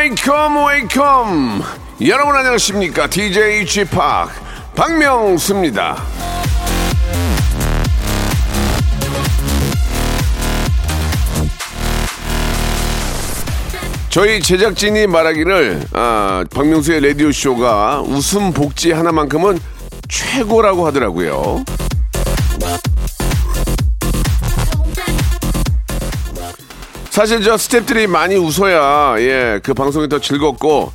Welcome, welcome. 여러분 안녕하십니까? DJ Chip 박명수입니다. 저희 제작진이 말하기를 아, 박명수의 라디오 쇼가 웃음 복지 하나만큼은 최고라고 하더라고요. 사실 저 스탭들이 많이 웃어야 예, 그 방송이 더 즐겁고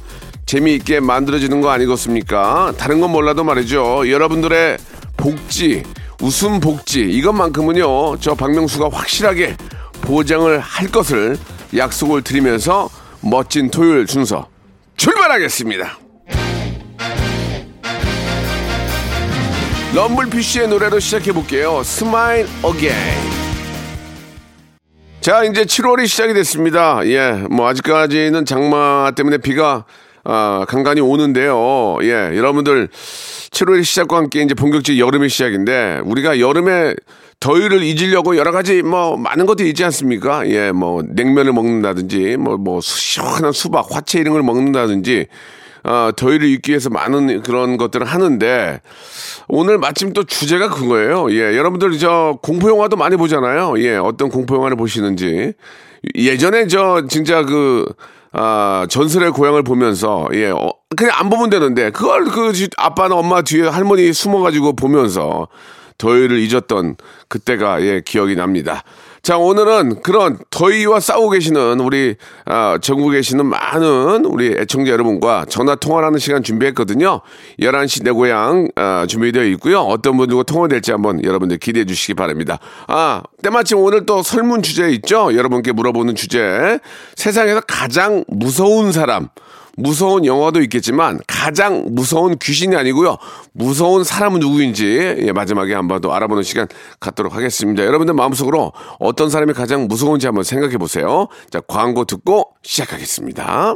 재미있게 만들어지는 거 아니겠습니까? 다른 건 몰라도 말이죠. 여러분들의 복지, 웃음 복지 이것만큼은요. 저 박명수가 확실하게 보장을 할 것을 약속을 드리면서 멋진 토요일 순서 출발하겠습니다. 럼블피쉬의 노래로 시작해 볼게요. Smile Again. 자, 이제 7월이 시작이 됐습니다. 예, 뭐 아직까지는 장마 때문에 비가 아, 간간히 오는데요. 예, 여러분들 7월 시작과 함께 이제 본격적인 여름의 시작인데 우리가 여름에 더위를 잊으려고 여러 가지 뭐 많은 것들이 있지 않습니까? 예, 뭐 냉면을 먹는다든지 뭐뭐 시원한 수박, 화채 이런 걸 먹는다든지 어, 더위를 잊기 위해서 많은 그런 것들을 하는데 오늘 마침 또 주제가 그거예요. 예, 여러분들 저 공포 영화도 많이 보잖아요. 예, 어떤 공포 영화를 보시는지 예전에 저 진짜 그 아, 전설의 고향을 보면서, 예, 어, 그냥 안 보면 되는데, 그걸 그 아빠나 엄마 뒤에 할머니 숨어가지고 보면서 더위를 잊었던 그때가, 예, 기억이 납니다. 자, 오늘은 그런 더위와 싸우고 계시는 우리, 아, 전국에 계시는 많은 우리 애청자 여러분과 전화 통화를 하는 시간 준비했거든요. 11시 내 고향, 아, 준비되어 있고요. 어떤 분들과 통화될지 한번 여러분들 기대해 주시기 바랍니다. 아, 때마침 오늘 또 설문 주제 있죠? 여러분께 물어보는 주제. 세상에서 가장 무서운 사람. 무서운 영화도 있겠지만 가장 무서운 귀신이 아니고요. 무서운 사람은 누구인지 예, 마지막에 한번 더 알아보는 시간 갖도록 하겠습니다. 여러분들 마음속으로 어떤 사람이 가장 무서운지 한번 생각해 보세요. 자, 광고 듣고 시작하겠습니다.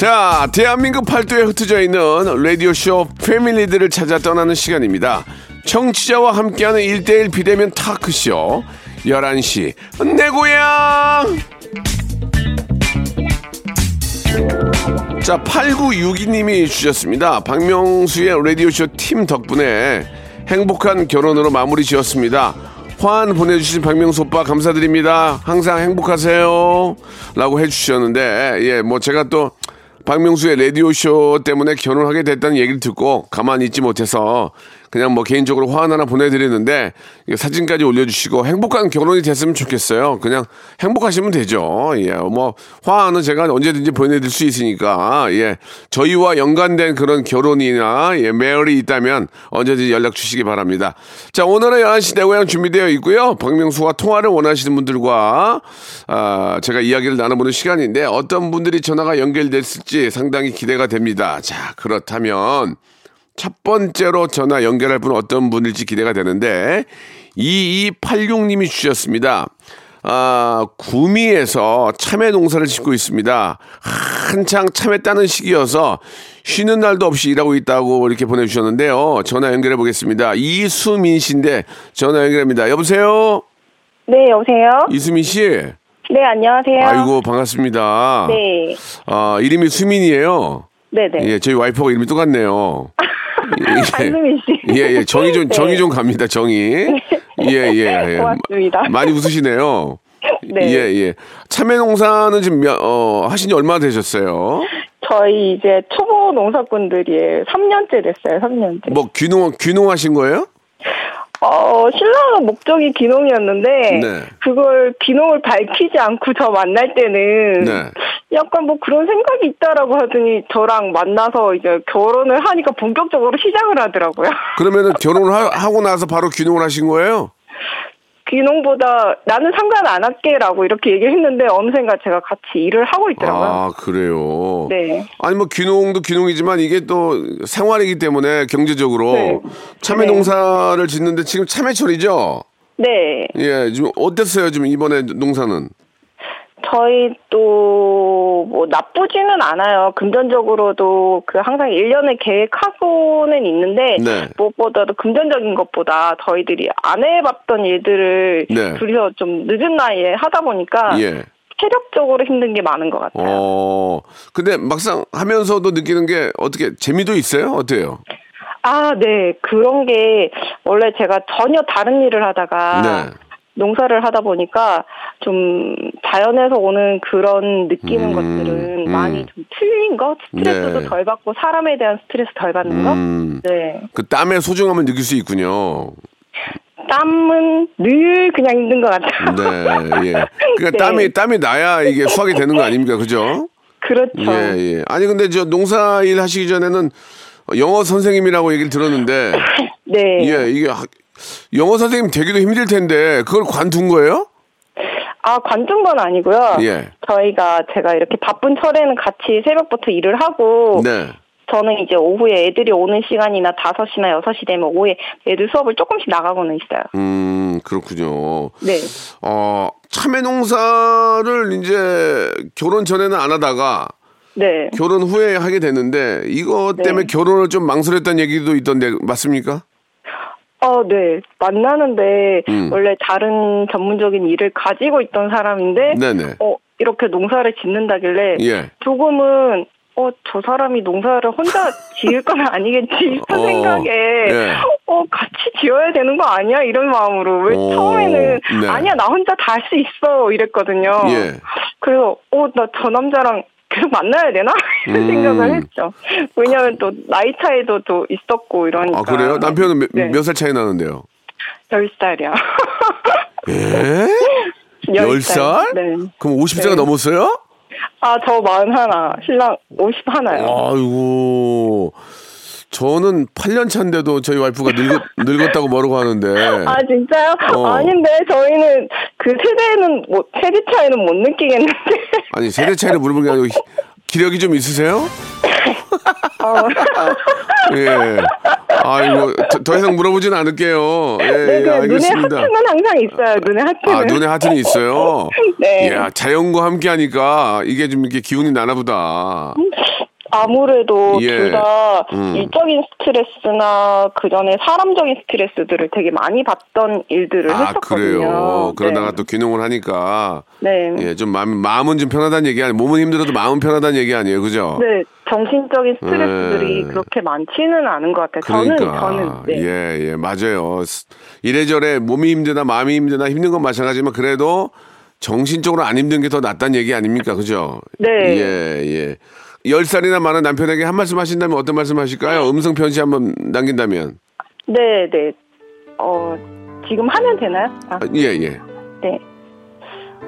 자, 대한민국 팔도에 흩어져 있는 라디오쇼 패밀리들을 찾아 떠나는 시간입니다. 청취자와 함께하는 1대1 비대면 타크쇼 11시 내 고향 자, 8962님이 주셨습니다. 박명수의 라디오쇼 팀 덕분에 행복한 결혼으로 마무리 지었습니다. 화한 보내주신 박명수 오빠 감사드립니다. 항상 행복하세요. 라고 해주셨는데, 예, 뭐 제가 또 박명수의 라디오쇼 때문에 결혼하게 됐다는 얘기를 듣고 가만히 있지 못해서 그냥 뭐 개인적으로 화환 하나 보내드리는데 사진까지 올려주시고 행복한 결혼이 됐으면 좋겠어요. 그냥 행복하시면 되죠. 예, 뭐 화환은 제가 언제든지 보내드릴 수 있으니까 예, 저희와 연관된 그런 결혼이나 예, 메얼이 있다면 언제든지 연락 주시기 바랍니다. 자, 오늘은 11시 내 고향 준비되어 있고요. 박명수와 통화를 원하시는 분들과 아, 제가 이야기를 나눠보는 시간인데 어떤 분들이 전화가 연결됐을지 상당히 기대가 됩니다. 자, 그렇다면 첫 번째로 전화 연결할 분은 어떤 분일지 기대가 되는데 2286님이 주셨습니다. 아, 구미에서 참외 농사를 짓고 있습니다. 한창 참외 따는 시기여서 쉬는 날도 없이 일하고 있다고 이렇게 보내주셨는데요. 전화 연결해 보겠습니다. 이수민 씨인데 전화 연결합니다. 여보세요? 네, 여보세요? 이수민 씨? 네, 안녕하세요. 아이고, 반갑습니다. 네. 아, 이름이 수민이에요. 네네. 예, 저희 와이프가 이름이 똑같네요. 안수민 씨. 예, 예, 정이 좀, 네. 정이 좀 갑니다, 정이. 예, 예, 예. 고맙습니다. 많이 웃으시네요. 네. 예, 예. 참외 농사는 지금 몇, 어, 하신 지 얼마나 되셨어요? 저희 이제 초보 농사꾼들이에요. 3년째 됐어요, 3년째. 뭐, 귀농, 귀농하신 거예요? 어, 신랑은 목적이 귀농이었는데, 네. 그걸 귀농을 밝히지 않고 저 만날 때는, 네. 약간 뭐 그런 생각이 있다라고 하더니 저랑 만나서 이제 결혼을 하니까 본격적으로 시작을 하더라고요. 그러면은 결혼을 하, 하고 나서 바로 귀농을 하신 거예요? 귀농보다 나는 상관 안 할게라고 이렇게 얘기를 했는데 어느샌가 제가 같이 일을 하고 있더라고요. 아, 그래요? 네. 아니, 뭐, 귀농도 귀농이지만 이게 또 생활이기 때문에 경제적으로 네. 참외 네. 농사를 짓는데 지금 참외철이죠? 네. 예, 지금 어땠어요, 지금 이번에 농사는? 저희 또뭐 나쁘지는 않아요. 금전적으로도 그 항상 1년을 계획하고는 있는데 네. 무엇보다도 금전적인 것보다 저희들이 안 해봤던 일들을 네. 둘이서 좀 늦은 나이에 하다 보니까 예. 체력적으로 힘든 게 많은 것 같아요. 어, 근데 막상 하면서도 느끼는 게 어떻게 재미도 있어요? 어때요? 아, 네. 그런 게 원래 제가 전혀 다른 일을 하다가 네. 농사를 하다 보니까 좀 자연에서 오는 그런 느끼는 음, 것들은 음. 많이 좀 틀린 거, 스트레스도 네. 덜 받고 사람에 대한 스트레스 덜 받는 거. 음. 네. 그 땀의 소중함을 느낄 수 있군요. 땀은 늘 그냥 힘든 것 같아요. 네, 예. 그러니까 네. 땀이 땀이 나야 이게 수확이 되는 거 아닙니까, 그죠? 그렇죠. 예, 예. 아니 근데 저 농사일 하시기 전에는 영어 선생님이라고 얘기를 들었는데, 네. 예, 이게 학- 영어 선생님 되기도 힘들 텐데 그걸 관둔 거예요? 아, 관둔 건 아니고요. 예. 저희가 제가 이렇게 바쁜 철에는 같이 새벽부터 일을 하고 네. 저는 이제 오후에 애들이 오는 시간이나 5시나 6시 되면 오후에 애들 수업을 조금씩 나가고는 있어요. 음, 그렇군요. 네. 어, 참외 농사를 이제 결혼 전에는 안 하다가 네. 결혼 후에 하게 됐는데 이것 때문에 네. 결혼을 좀 망설였다는 얘기도 있던데 맞습니까? 어, 네. 만나는데 음. 원래 다른 전문적인 일을 가지고 있던 사람인데 네네. 어, 이렇게 농사를 짓는다길래 예. 조금은 어, 저 사람이 농사를 혼자 지을 건 아니겠지 그 어, 생각에 예. 어, 같이 지어야 되는 거 아니야? 이런 마음으로 왜 어, 처음에는 네. 아니야, 나 혼자 다 할 수 있어 이랬거든요. 예. 그래서 어, 나 저 남자랑 계속 만나야 되나? 이런 음. 생각을 했죠. 왜냐하면 또 나이 차이도 또 있었고 이러니까. 아 그래요? 남편은 몇 네. 살 차이 나는데요? 10살이요. 예? 열 살? 네. 그럼 50세가 네. 넘었어요? 아, 저 41, 신랑 51요. 아이고. 저는 8년 차인데도 저희 와이프가 늙었, 늙었다고 뭐라고 하는데. 아, 진짜요? 어. 아닌데, 저희는 그 세대는, 뭐, 세대 차이는 못 느끼겠는데. 아니, 세대 차이를 물어본 게 아니고 기- 기력이 좀 있으세요? 어. 예. 아이고, 더, 더 이상 물어보지는 않을게요. 예, 네, 예, 그 눈에 알겠습니다. 하트는 항상 있어요, 눈에 하트는. 아, 눈에 하트는 있어요? 네. 야, 자연과 함께 하니까 이게 좀 이렇게 기운이 나나 보다. 아무래도 예. 둘다 음. 일적인 스트레스나 그 전에 사람적인 스트레스들을 되게 많이 받던 일들을 아, 했었거든요. 그래요. 그러다가 네. 또 귀농을 하니까. 네. 예, 좀 마음, 마음은 좀 편하다는 얘기 아니에요. 몸은 힘들어도 마음은 편하다는 얘기 아니에요. 그죠? 네, 정신적인 스트레스들이 네. 그렇게 많지는 않은 것 같아요. 그러니까. 저는, 저는, 네. 예, 예, 맞아요. 스- 이래저래 몸이 힘드나 마음이 힘드나 힘든 건 마찬가지지만 그래도 정신적으로 안 힘든 게 더 낫다는 얘기 아닙니까? 그죠? 네. 예, 예. 열 살이나 많은 남편에게 한 말씀 하신다면 어떤 말씀 하실까요? 음성 편지 한번 남긴다면. 네, 네. 어, 지금 하면 되나요? 아, 아, 예, 예. 네.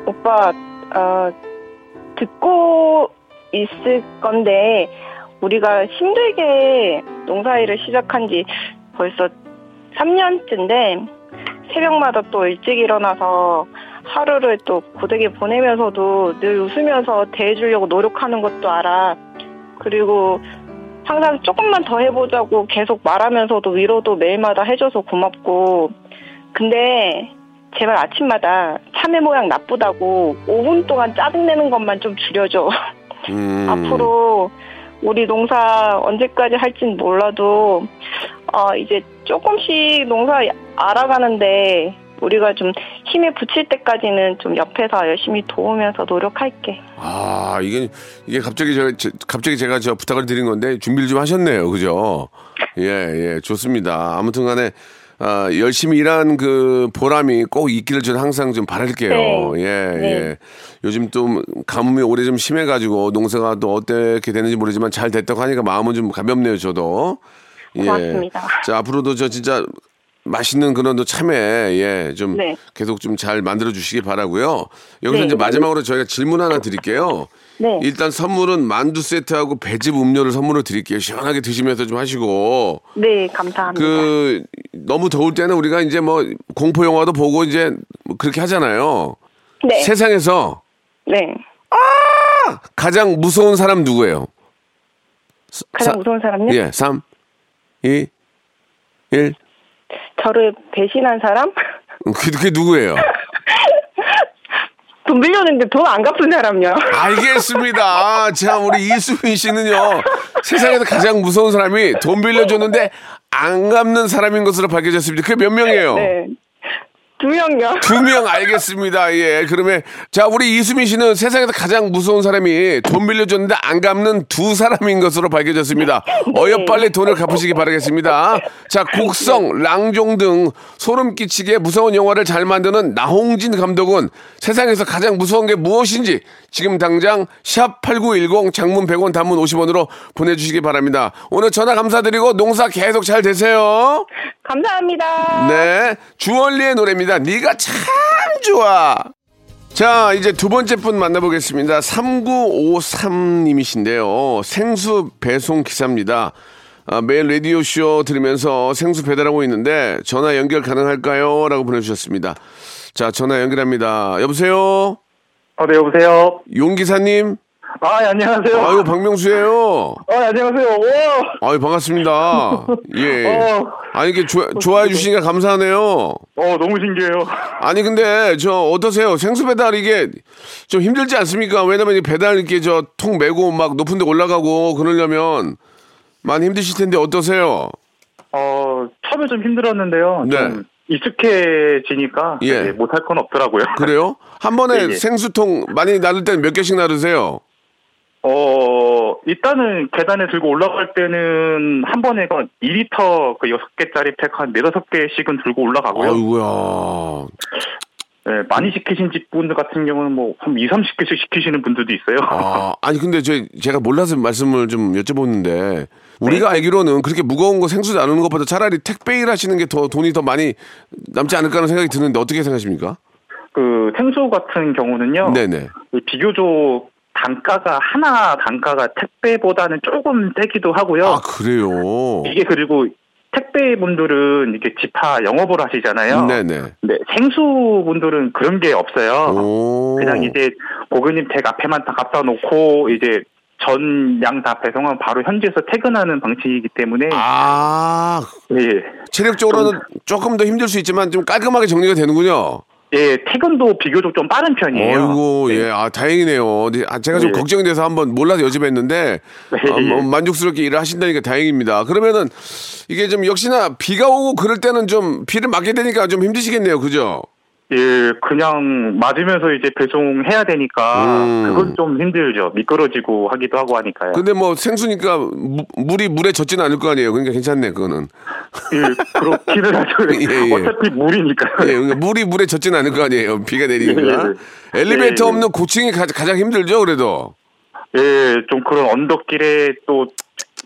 오빠, 어, 듣고 있을 건데, 우리가 힘들게 농사일을 시작한 지 벌써 3년째인데, 새벽마다 또 일찍 일어나서 하루를 또 고되게 보내면서도 늘 웃으면서 대해주려고 노력하는 것도 알아. 그리고 항상 조금만 더 해보자고 계속 말하면서도 위로도 매일마다 해줘서 고맙고, 근데 제발 아침마다 참외 모양 나쁘다고 5분 동안 짜증내는 것만 좀 줄여줘. 음. 앞으로 우리 농사 언제까지 할진 몰라도 어 이제 조금씩 농사 알아가는데 우리가 좀 힘에 붙일 때까지는 좀 옆에서 열심히 도우면서 노력할게. 아, 이게, 이게 갑자기 저, 저- 갑자기 제가 저 부탁을 드린 건데 준비를 좀 하셨네요. 그죠? 예, 예, 좋습니다. 아무튼 간에, 아, 열심히 일한 그 보람이 꼭 있기를 저는 항상 좀 바랄게요. 네. 예, 네. 예. 요즘 좀 가뭄이 올해 좀 심해가지고 농사가 또 어떻게 되는지 모르지만 잘 됐다고 하니까 마음은 좀 가볍네요, 저도. 예. 고맙습니다. 자, 앞으로도 저 진짜 맛있는 그런 또 참외 예, 좀 네. 계속 좀 잘 만들어 주시기 바라고요. 여기서 네. 이제 마지막으로 저희가 질문 하나 드릴게요. 네. 일단 선물은 만두 세트하고 배즙 음료를 선물로 드릴게요. 시원하게 드시면서 좀 하시고 네, 감사합니다. 그 너무 더울 때는 우리가 이제 뭐 공포 영화도 보고 이제 뭐 그렇게 하잖아요. 네. 세상에서 네. 가장 무서운 사람 누구예요? 가장 사- 무서운 사람요? 예, 3, 2, 1. 저를 배신한 사람? 그, 그게 누구예요? 돈 빌렸는데 돈 안 갚은 사람요. 알겠습니다. 자, 우리 이수민 씨는요, 세상에서 가장 무서운 사람이 돈 빌려줬는데 안 갚는 사람인 것으로 밝혀졌습니다. 그게 몇 명이에요? 네. 두 명요. 두 명 알겠습니다. 예. 그러면 자, 우리 이수민 씨는 세상에서 가장 무서운 사람이 돈 빌려줬는데 안 갚는 두 사람인 것으로 밝혀졌습니다. 어여 빨리 돈을 갚으시기 바라겠습니다. 자, 곡성, 랑종 등 소름 끼치게 무서운 영화를 잘 만드는 나홍진 감독은 세상에서 가장 무서운 게 무엇인지 지금 당장 샵 8910 장문 100원 단문 50원으로 보내주시기 바랍니다. 오늘 전화 감사드리고 농사 계속 잘 되세요. 감사합니다. 네, 주얼리의 노래입니다. 네가 참 좋아. 자, 이제 두 번째 분 만나보겠습니다. 3953님이신데요. 생수 배송 기사입니다. 아, 매일 라디오쇼 들으면서 생수 배달하고 있는데 전화 연결 가능할까요? 라고 보내주셨습니다. 자, 전화 연결합니다. 여보세요? 어, 네, 여보세요? 용기사님? 아, 예, 안녕하세요. 아유, 박명수예요. 아, 예, 안녕하세요. 와! 아유, 반갑습니다. 예. 어. 아니, 이게 좋아, 좋아해 주시니까 감사하네요. 어, 너무 신기해요. 아니 근데 저 어떠세요? 생수 배달 이게 좀 힘들지 않습니까? 왜냐면 이 배달 이렇게 저 통 메고 막 높은 데 올라가고 그러려면 많이 힘드실 텐데 어떠세요? 어, 처음에 좀 힘들었는데요. 네. 좀 익숙해지니까 예. 예. 못할 건 없더라고요. 그래요? 한 번에 예, 예. 생수통 많이 나를 때는 몇 개씩 나르세요? 어, 일단은 계단에 들고 올라갈 때는 한 번에 그 2리터 그 6개짜리 팩 한 4, 5개씩은 들고 올라가고요. 아이고야. 예, 많이 시키신 집분들 같은 경우는 뭐 한 2, 30개씩 시키시는 분들도 있어요. 아, 아니 근데 저 제가 몰라서 말씀을 좀 여쭤보는데 우리가 알기로는 그렇게 무거운 거 생수 나누는 것보다 차라리 택배 일 하시는 게 더 돈이 더 많이 남지 않을까 하는 생각이 드는데 어떻게 생각하십니까? 그 생수 같은 경우는요. 네네. 이 비교적 단가가 하나 단가가 택배보다는 조금 세기도 하고요. 아 그래요. 이게 그리고 택배 분들은 이렇게 집화 영업을 하시잖아요. 네네. 네, 생수 분들은 그런 게 없어요. 오. 그냥 이제 고객님 댁 앞에만 다 갖다 놓고 이제 전양 다 배송하면 바로 현지에서 퇴근하는 방식이기 때문에 아, 예, 체력적으로는 조금 더 힘들 수 있지만 좀 깔끔하게 정리가 되는군요. 예, 퇴근도 비교적 좀 빠른 편이에요. 어이구, 네. 예, 아, 다행이네요. 네, 아, 제가 좀 네. 걱정이 돼서 한번 몰라서 여쭤봤는데, 네. 어, 뭐 만족스럽게 일을 하신다니까 다행입니다. 그러면은, 이게 좀 역시나 비가 오고 그럴 때는 좀 비를 맞게 되니까 좀 힘드시겠네요. 그죠? 예, 그냥 맞으면서 이제 배송해야 되니까 음. 그건 좀 힘들죠. 미끄러지고 하기도 하고 하니까요. 근데 뭐 생수니까 무- 물이 물에 젖지는 않을 거 아니에요. 그러니까 괜찮네, 그거는. 예, 그렇기는 하죠. 예, 예. 어차피 물이니까요. 예, 그러니까 물이 물에 젖지는 않을 거 아니에요. 비가 내리니까. 예, 예. 엘리베이터 예, 예. 없는 고층이 가, 가장 힘들죠, 그래도. 예, 좀 그런 언덕길에 또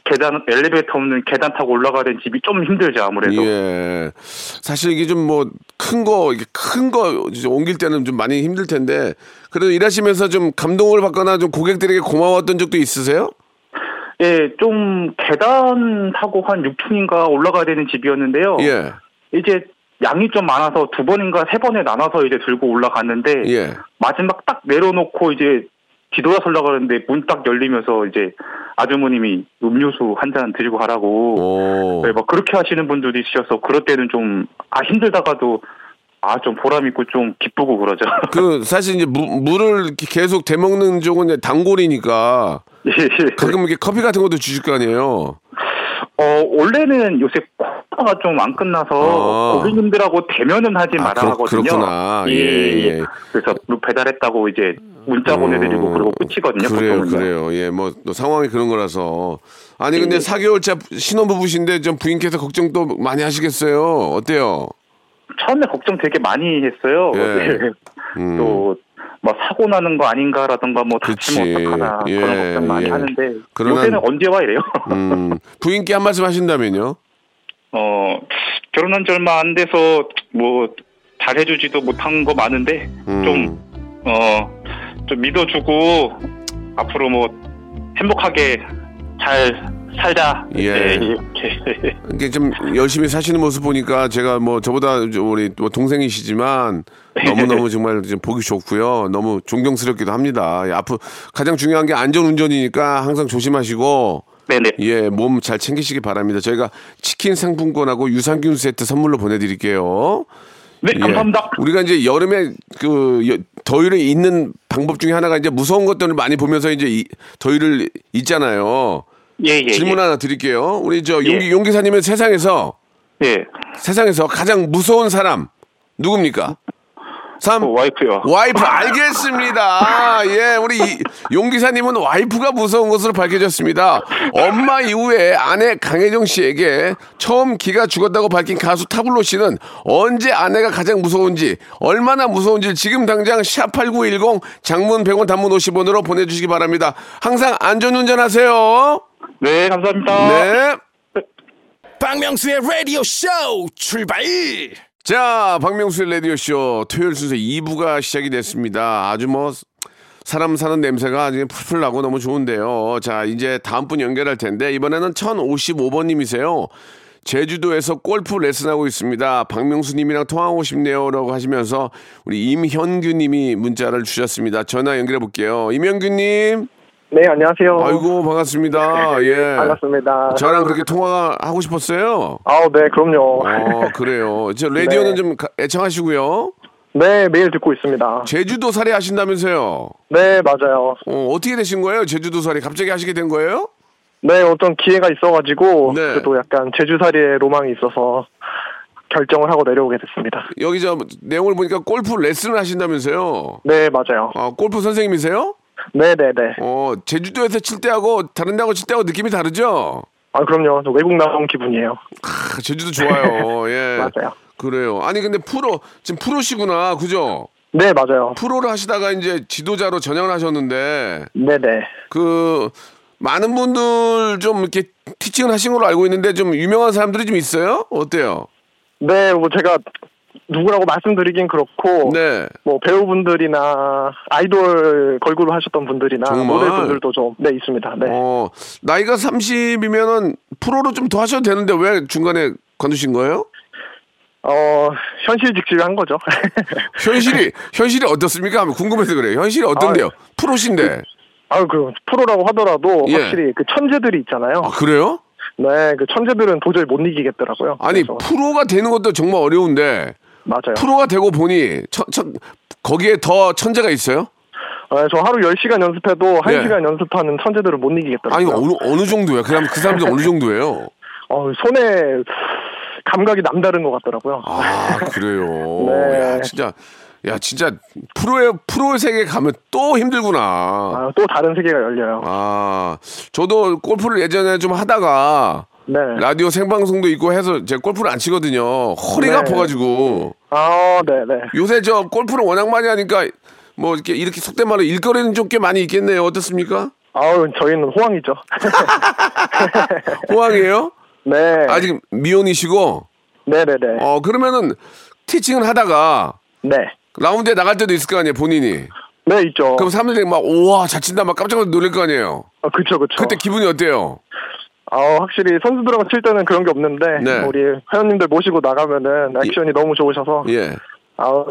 계단 엘리베이터 없는 계단 타고 올라가는 집이 좀 힘들죠 아무래도. 예. 사실 이게 좀 뭐 큰 거, 이게 큰 거 옮길 때는 좀 많이 힘들 텐데 그래도 일하시면서 좀 감동을 받거나 좀 고객들에게 고마웠던 적도 있으세요? 예, 좀 계단 타고 한 6층인가 올라가야 되는 집이었는데요. 예. 이제 양이 좀 많아서 두 번인가 세 번에 나눠서 이제 들고 올라갔는데 예. 마지막 딱 내려놓고 이제 뒤돌아서 올라가는데 문 딱 열리면서 이제 아주머님이 음료수 한 잔 드리고 가라고 오. 네, 막 그렇게 하시는 분들도 있으셔서 그럴 때는 좀 아 힘들다가도 아 좀 보람 있고 좀 기쁘고 그러죠. 그 사실 이제 무, 물을 계속 대먹는 쪽은 단골이니까 예, 예. 가끔 이렇게 커피 같은 것도 주실 거 아니에요. 어 원래는 요새 코로나가 좀 안 끝나서 아. 고객님들하고 대면은 하지 아, 말아 그렇- 하거든요. 그렇구나. 예, 예, 예. 예. 그래서 물 배달했다고 이제 문자 보내드리고 그러고 끝이거든요. 그래요, 보통은요. 그래요. 예, 뭐또 상황이 그런 거라서. 아니 근데 4개월차 신혼부부신데 좀 부인께서 걱정 또 많이 하시겠어요. 어때요? 처음에 걱정 되게 많이 했어요. 예. 네. 음. 또, 뭐, 사고 나는 거 아닌가라던가, 뭐, 다치면. 어떡하나, 예, 그런 걱정 많이 예. 하는데, 그러나- 요새는 언제 와 이래요. 음, 부인께 한 말씀 하신다면요? 어, 결혼한 지 얼마 안 돼서 뭐 잘해주지도 못한 거 많은데 음. 좀, 어, 좀 믿어주고 앞으로 뭐 행복하게 잘 살자. 예. 네, 이렇게. 이게 좀 열심히 사시는 모습 보니까 제가 뭐 저보다 우리 또 동생이시지만 너무너무 정말 좀 보기 좋고요. 너무 존경스럽기도 합니다. 예, 앞으로 가장 중요한 게 안전 운전이니까 항상 조심하시고 네네. 예, 몸 잘 챙기시기 바랍니다. 저희가 치킨 상품권하고 유산균 세트 선물로 보내드릴게요. 네, 예. 감사합니다. 우리가 이제 여름에 그 여- 더위를 잊는 방법 중에 하나가 이제 무서운 것들을 많이 보면서 이제 이- 더위를 잊잖아요. 예, 예. 질문 하나 드릴게요. 우리 저 예. 용기 용기사님은 세상에서 예. 예. 세상에서 가장 무서운 사람 누굽니까? 3 어, 와이프요. 와이프 알겠습니다. 예, 우리 이- 용기사님은 와이프가 무서운 것으로 밝혀졌습니다. 엄마 이후에 아내 강혜정 씨에게 처음 기가 죽었다고 밝힌 가수 타블로 씨는 언제 아내가 가장 무서운지 얼마나 무서운지 지금 당장 샵8910 장문 100원 단문 50원으로 보내주시기 바랍니다. 항상 안전운전하세요. 네, 감사합니다. 네. 박명수의 라디오 쇼 출발 자, 박명수의 라디오 쇼 토요일 순서 2부가 시작이 됐습니다. 아주 뭐, 사람 사는 냄새가 아주 풀풀 나고 너무 좋은데요. 자, 이제 다음 분 연결할 텐데, 이번에는 1055번님이세요. 제주도에서 골프 레슨하고 있습니다. 박명수님이랑 통화하고 싶네요. 라고 하시면서, 우리 임현규님이 문자를 주셨습니다. 전화 연결해 볼게요. 임현규님. 네, 안녕하세요. 아이고, 반갑습니다. 예. 반갑습니다. 저랑 그렇게 통화하고 싶었어요? 아우, 네, 그럼요. 어, 그래요. 저 라디오는 네. 좀 가- 애청하시고요. 네, 매일 듣고 있습니다. 제주도 살이 하신다면서요? 네, 맞아요. 어, 어떻게 되신 거예요? 제주도 살이 갑자기 하시게 된 거예요? 네, 어떤 기회가 있어가지고, 네. 그래도 약간 제주살이의 로망이 있어서 결정을 하고 내려오게 됐습니다. 여기 저 내용을 보니까 골프 레슨을 하신다면서요? 네, 맞아요. 아, 골프 선생님이세요? 네, 네, 네. 어, 제주도에서 칠 때하고 다른 데하고 칠 때하고 느낌이 다르죠? 아, 그럼요. 저 외국 나온 기분이에요. 아, 제주도 좋아요. 예. 맞아요. 그래요. 아니 근데 프로 지금 프로시구나. 그죠? 네, 맞아요. 프로를 하시다가 이제 지도자로 전향을 하셨는데 네, 네. 그 많은 분들 좀 이렇게 티칭을 하신 걸로 알고 있는데 좀 유명한 사람들이 좀 있어요? 어때요? 네, 뭐 제가 누구라고 말씀드리긴 그렇고, 네. 뭐 배우분들이나 아이돌 걸그룹 하셨던 분들이나 정말? 모델분들도 좀, 네, 있습니다. 네. 어, 나이가 30이면은 프로로 좀 더 하셔도 되는데 왜 중간에 관두신 거예요? 어, 현실 직시한 거죠. 현실이 현실이 어떻습니까? 하면 궁금해서 그래요. 현실이 어떤데요? 프로신데. 아유, 그, 프로라고 하더라도, 예. 확실히 그 천재들이 있잖아요. 아, 그래요? 네, 그 천재들은 도저히 못 이기겠더라고요. 아니, 그래서, 프로가 되는 것도 정말 어려운데 맞아요. 프로가 되고 보니 천, 천, 거기에 더 천재가 있어요? 아, 저 하루 10시간 연습해도 예. 1시간 연습하는 천재들은 못 이기겠더라고요. 아니, 어느 어느 정도야? 그럼 그 사람들 어느 정도예요? 어, 손에 감각이 남다른 것 같더라고요. 아, 그래요. 네. 야, 진짜 야, 진짜 프로의 프로의 세계에 가면 또 힘들구나. 아, 또 다른 세계가 열려요. 아, 저도 골프를 예전에 좀 하다가 네. 라디오 생방송도 있고 해서 제가 골프를 안 치거든요. 허리가 네. 아파가지고. 아, 네, 네. 요새 저 골프를 워낙 많이 하니까 뭐 이렇게 이렇게 속된 말로 일거리는 좀 꽤 많이 있겠네요. 어떻습니까? 아우, 저희는 호황이죠. 호황이에요? 네. 아직 미혼이시고. 네, 네, 네. 어 그러면은 티칭을 하다가 네. 라운드에 나갈 때도 있을 거 아니에요, 본인이. 네, 있죠. 그럼 사람들이 막 우와 잘 친다 막 깜짝 놀랄 거 아니에요. 아, 그쵸, 그쵸. 그때 기분이 어때요? 아, 확실히 선수들하고 칠 때는 그런 게 없는데, 네. 우리 회원님들 모시고 나가면은 액션이 너무 좋으셔서, 예. 아,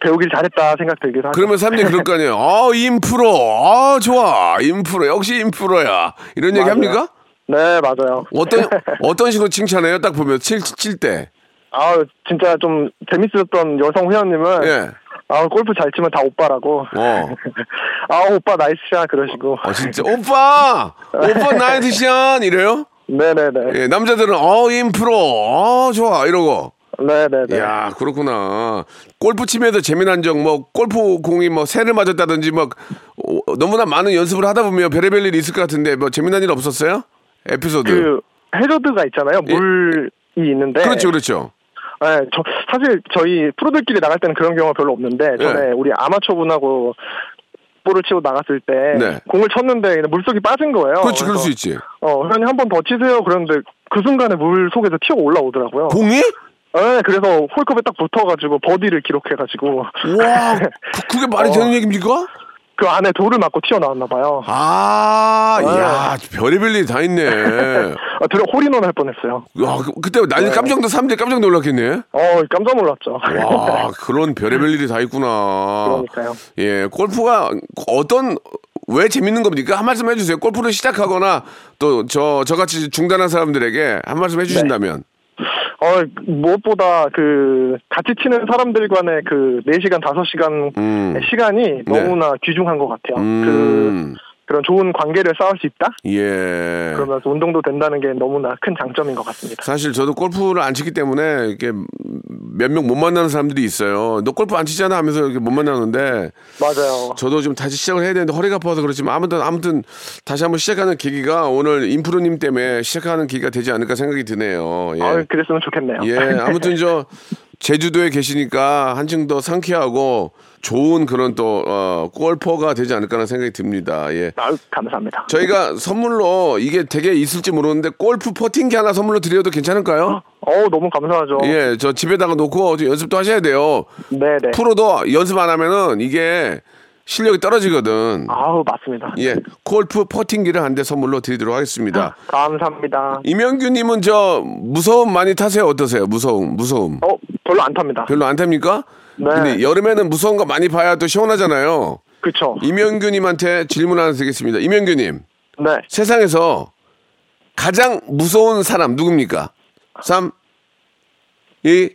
배우길 잘했다 생각 들기도 하죠. 그러면 사람들이 그럴 거 아니에요. 아 임 프로, 아 좋아, 임 프로 역시 임 프로야. 이런 얘기 맞아요. 합니까? 네, 맞아요. 어떤 어떤 식으로 칭찬해요? 딱 보면 칠 칠 때. 아, 진짜 좀 재밌었던 여성 회원님은, 예. 아, 골프 잘 치면 다 오빠라고. 어. 아, 오빠 nice shot 그러시고. 어 진짜 오빠, 오빠 나이트 샷 이래요? 네네네. 예, 남자들은 어 임 프로, 어 좋아 이러고. 네네네. 야 그렇구나. 골프 치면서 재미난 적 뭐 골프 공이 뭐 새를 맞았다든지 막 어, 너무나 많은 연습을 하다 보면 별의별 일이 있을 것 같은데 뭐 재미난 일 없었어요? 에피소드. 그, 해저드가 있잖아요. 예. 물이 있는데. 그렇죠, 그렇죠. 네, 저, 사실 저희 프로들끼리 나갈 때는 그런 경우가 별로 없는데, 전에 예. 우리 아마추어 분하고 볼을 치고 나갔을 때 네. 공을 쳤는데 물속이 빠진 거예요. 그렇지, 그럴 수 있지. 어, 회원님 한 번 더 치세요. 그런데 그 순간에 물 속에서 튀어 올라오더라고요. 공이? 네, 그래서 홀컵에 딱 붙어가지고 버디를 기록해가지고 와, 그, 그게 말이 어. 되는 얘기입니까? 그 안에 돌을 맞고 튀어나왔나 봐요. 아, 네. 야, 별의별 일이 다 있네. 아, 들어 홀인원 할 뻔했어요. 야, 그- 그때 난리 깜짝 놀 사람들이 깜짝 놀랐겠네. 어, 깜짝 놀랐죠. 와, 그런 별의별 일이 다 있구나. 그러니까요. 예, 골프가 어떤 왜 재밌는 겁니까? 한 말씀 해주세요. 골프를 시작하거나 또 저 저같이 중단한 사람들에게 한 말씀 해주신다면. 어, 무엇보다 그 같이 치는 사람들 간의 그 4시간, 5시간 음. 시간이 너무나 귀중한 것 같아요. 그 음, 그 런 좋은 관계를 쌓을 수 있다? 예. 그러면서 운동도 된다는 게 너무나 큰 장점인 것 같습니다. 사실 저도 골프를 안 치기 때문에 이렇게 몇 명 못 만나는 사람들이 있어요. 너 골프 안 치잖아 하면서 이렇게 못 만나는데 맞아요. 저도 좀 다시 시작을 해야 되는데 허리가 아파서 그렇지만 아무튼 아무튼 다시 한번 시작하는 계기가 오늘 인프로님 때문에 시작하는 계기가 되지 않을까 생각이 드네요. 예. 아, 그랬으면 좋겠네요. 예, 아무튼 저 제주도에 계시니까 한층 더 상쾌하고 좋은 그런 또 어, 골퍼가 되지 않을까라는 생각이 듭니다. 예. 아유, 감사합니다. 저희가 선물로 이게 되게 있을지 모르는데 골프 퍼팅기 하나 선물로 드려도 괜찮을까요? 어우, 너무 감사하죠. 예, 저 집에다가 놓고 좀 연습도 하셔야 돼요. 네 네. 프로도 연습 안 하면은 이게 실력이 떨어지거든. 아우, 맞습니다. 예, 골프 퍼팅기를 한 대 선물로 드리도록 하겠습니다. 감사합니다. 이명규님은 저 무서움 많이 타세요? 어떠세요? 무서움, 무서움. 어, 별로 안 탑니다. 별로 안 탑니까? 네. 근데 여름에는 무서운 거 많이 봐야 또 시원하잖아요. 그쵸. 이명규님한테 질문 하나 드리겠습니다. 이명규님, 네. 세상에서 가장 무서운 사람 누굽니까? 3, 2,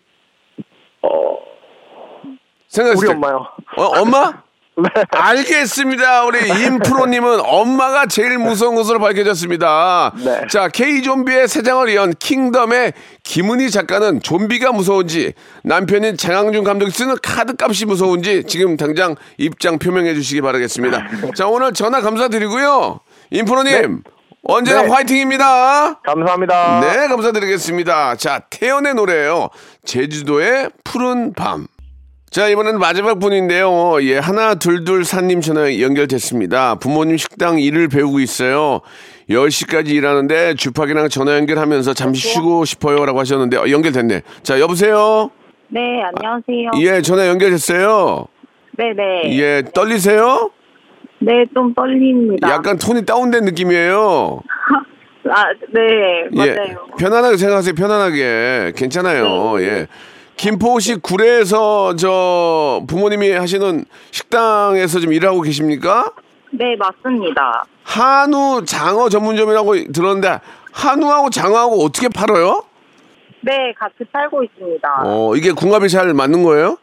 생각했을 우리 때. 엄마요. 어, 엄마? 네. 알겠습니다. 우리 임프로님은 엄마가 제일 무서운 것으로 밝혀졌습니다. 네. 자, K좀비의 세장을 이은 킹덤의 김은희 작가는 좀비가 무서운지 남편인 장항준 감독이 쓰는 카드 값이 무서운지 지금 당장 입장 표명해 주시기 바라겠습니다. 자, 오늘 전화 감사드리고요. 임프로님, 언제나 네. 화이팅입니다. 감사합니다. 네, 감사드리겠습니다. 자, 태연의 노래예요. 제주도의 푸른 밤. 자, 이번엔 마지막 분인데요. 예, 하나, 둘, 둘, 산님 전화 연결됐습니다. 부모님 식당 일을 배우고 있어요. 10시까지 일하는데 주파기랑 전화 연결하면서 잠시 쉬고 싶어요. 라고 하셨는데, 어, 연결됐네. 자, 여보세요? 네, 안녕하세요. 예, 전화 연결됐어요. 네네. 예, 떨리세요? 네, 좀 떨립니다. 약간 톤이 다운된 느낌이에요. 아, 네, 예, 맞아요. 편안하게 생각하세요. 편안하게. 괜찮아요. 네. 예. 김포시 구례에서 저 부모님이 하시는 식당에서 좀 일하고 계십니까? 네, 맞습니다. 한우 장어 전문점이라고 들었는데 한우하고 장어하고 어떻게 팔아요? 네, 같이 살고 있습니다. 어, 이게 궁합이 잘 맞는 거예요?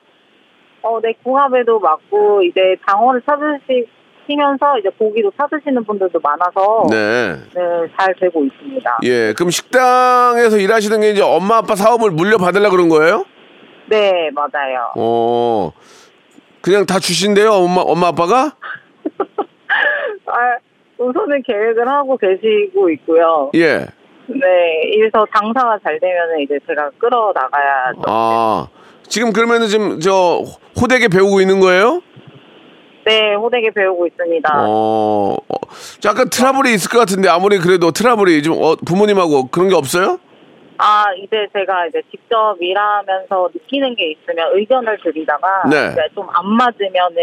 어, 네, 궁합에도 맞고, 이제 장어를 찾으시면서 이제 고기도 찾으시는 분들도 많아서, 네, 네. 잘 되고 있습니다. 예. 그럼 식당에서 일하시는 게 이제 엄마 아빠 사업을 물려받으려 그런 거예요? 네, 맞아요. 어. 그냥 다 주신대요, 엄마 엄마 아빠가? 아, 우선은 계획을 하고 계시고 있고요. 예. 네, 이래서 장사가 잘 되면 이제 제가 끌어 나가야죠. 아. 지금 그러면은 지금 저 호되게 배우고 있는 거예요? 네, 호되게 배우고 있습니다. 어, 어, 약간 트러블이 있을 것 같은데 아무리 그래도 트러블이 좀 어, 부모님하고 그런 게 없어요? 아, 이제 제가 이제 직접 일하면서 느끼는 게 있으면 의견을 드리다가 네. 이제 좀 안 맞으면은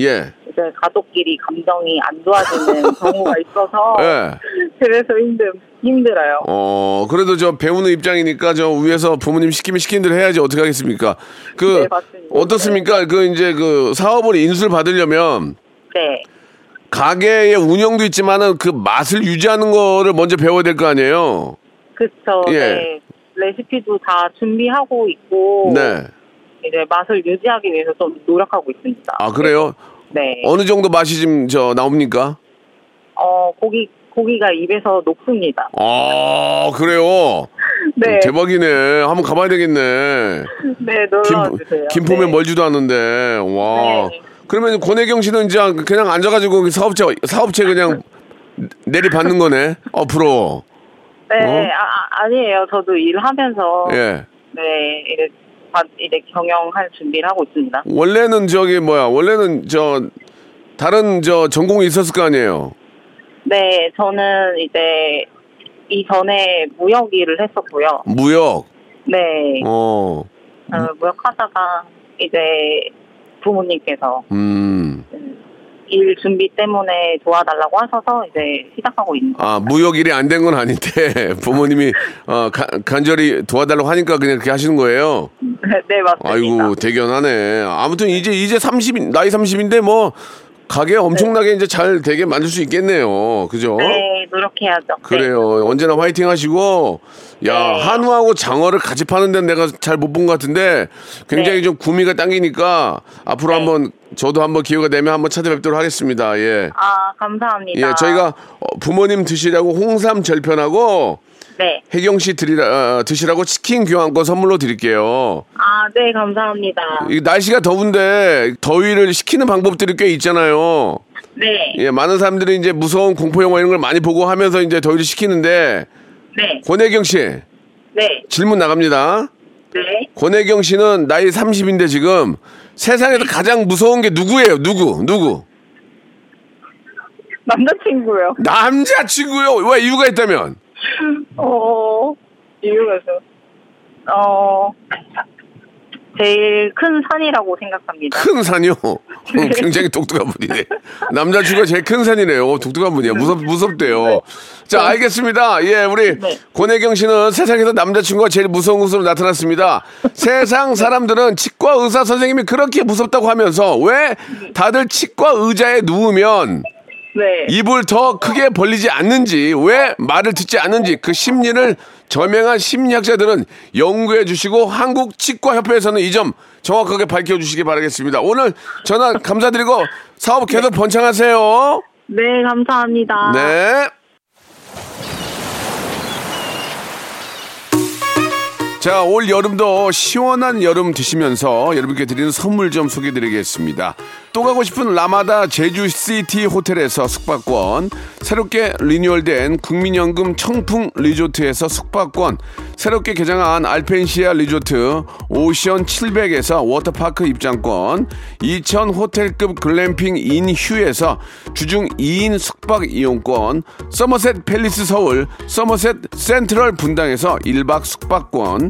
예. 이제 가족끼리 감정이 안 좋아지는 경우가 있어서 예. 그래서 힘들 힘들어요. 어, 그래도 저 배우는 입장이니까 저 위에서 부모님 시키면 시킨 대로 해야지 어떻게 하겠습니까? 그 네, 맞습니다. 어떻습니까? 그 이제 그 사업을 인수를 받으려면 네, 가게의 운영도 있지만은 그 맛을 유지하는 거를 먼저 배워야 될 거 아니에요. 그렇죠. 예. 네. 레시피도 다 준비하고 있고 네. 이제 맛을 유지하기 위해서 좀 노력하고 있습니다. 아, 그래요? 네. 어느 정도 맛이 좀저 나옵니까? 어 고기 고기가 입에서 녹습니다. 아, 그래요. 네, 음, 대박이네. 한번 가봐야 되겠네. 네 놀러 주세요. 김포면 네. 멀지도 않는데. 와. 네. 그러면 권혜경 씨는 이제 그냥 앉아가지고 사업체 사업체 그냥 내리 받는 거네. 어 프로. 네, 어? 아, 아니에요. 저도 일하면서 예. 네 이제 경영할 준비를 하고 있습니다. 원래는 저기 뭐야? 원래는 저 다른 저 전공이 있었을 거 아니에요. 네, 저는 이제 이전에 무역 일을 했었고요. 무역. 네, 어. 어, 무역하다가 이제 부모님께서 음. 일 준비 때문에 도와달라고 하셔서 이제 시작하고 있는 거예요. 아, 무역 일이 안 된 건 아닌데 부모님이 어, 가- 간절히 도와달라고 하니까 그냥 그렇게 하시는 거예요. 네, 맞습니다. 아이고 대견하네. 아무튼 이제 이제 30 나이 30인데 뭐 가게 엄청나게 이제 잘 되게 만들 수 있겠네요. 그죠? 네, 노력해야죠. 네. 그래요. 언제나 화이팅 하시고, 야, 네. 한우하고 장어를 같이 파는 데는 내가 잘 못 본 것 같은데, 굉장히 네. 좀 구미가 당기니까, 앞으로 네. 한번, 저도 한번 기회가 되면 한번 찾아뵙도록 하겠습니다. 예. 아, 감사합니다. 예, 저희가 어, 부모님 드시라고 홍삼 절편하고, 네. 혜경 씨 드리라, 어, 드시라고 치킨 교환권 선물로 드릴게요. 아, 네, 감사합니다. 이 날씨가 더운데, 더위를 식히는 방법들이 꽤 있잖아요. 네. 예, 많은 사람들이 이제 무서운 공포 영화 이런 걸 많이 보고 하면서 이제 더위를 식히는데, 네. 권혜경 씨, 네. 질문 나갑니다. 네. 권혜경 씨는 나이 30인데 지금 세상에서 가장 무서운 게 누구예요? 누구? 누구? 남자친구요. 남자친구요. 왜 이유가 있다면? 어, 이유가 있어요. 어, 제일 큰 산이라고 생각합니다. 큰 산이요. 어, 굉장히 독특한 분이네. 남자친구가 제일 큰 산이네요. 어, 독특한 분이야. 무섭 무섭대요. 자, 알겠습니다. 예, 우리 네. 권혜경 씨는 세상에서 남자친구가 제일 무서운 것으로 나타났습니다. 세상 사람들은 치과 의사 선생님이 그렇게 무섭다고 하면서 왜 다들 치과 의자에 누우면 네. 입을 더 크게 벌리지 않는지 왜 말을 듣지 않는지 그 심리를 저명한 심리학자들은 연구해 주시고 한국 치과 협회에서는 이 점 정확하게 밝혀 주시기 바라겠습니다. 오늘 전화 감사드리고 사업 계속 번창하세요. 네, 감사합니다. 네. 자, 올 여름도 시원한 여름 드시면서 여러분께 드리는 선물 좀 소개해 드리겠습니다. 또 가고 싶은 라마다 제주시티 호텔에서 숙박권, 새롭게 리뉴얼된 국민연금 청풍 리조트에서 숙박권, 새롭게 개장한 알펜시아 리조트 오션 700에서 워터파크 입장권, 2000 호텔급 글램핑 인휴에서 주중 2인 숙박 이용권, 서머셋 팰리스 서울, 서머셋 센트럴 분당에서 1박 숙박권,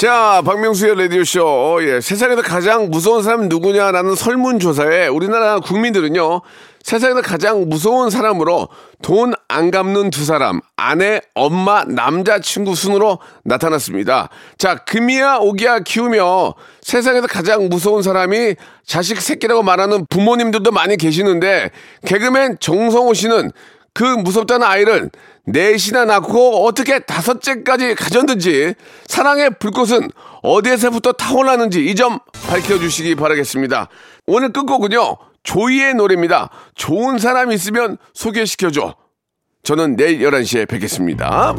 자, 박명수의 라디오쇼. 예, 세상에서 가장 무서운 사람 누구냐라는 설문조사에 우리나라 국민들은요, 세상에서 가장 무서운 사람으로 돈 안 갚는 두 사람, 아내, 엄마, 남자친구 순으로 나타났습니다. 자, 금이야, 오기야 키우며 세상에서 가장 무서운 사람이 자식 새끼라고 말하는 부모님들도 많이 계시는데, 개그맨 정성호 씨는 그 무섭다는 아이를 넷이나 낳고 어떻게 다섯째까지 가졌는지 사랑의 불꽃은 어디에서부터 타올랐는지 이 점 밝혀주시기 바라겠습니다. 오늘 끝곡은요. 조이의 노래입니다. 좋은 사람 있으면 소개시켜줘. 저는 내일 11시에 뵙겠습니다.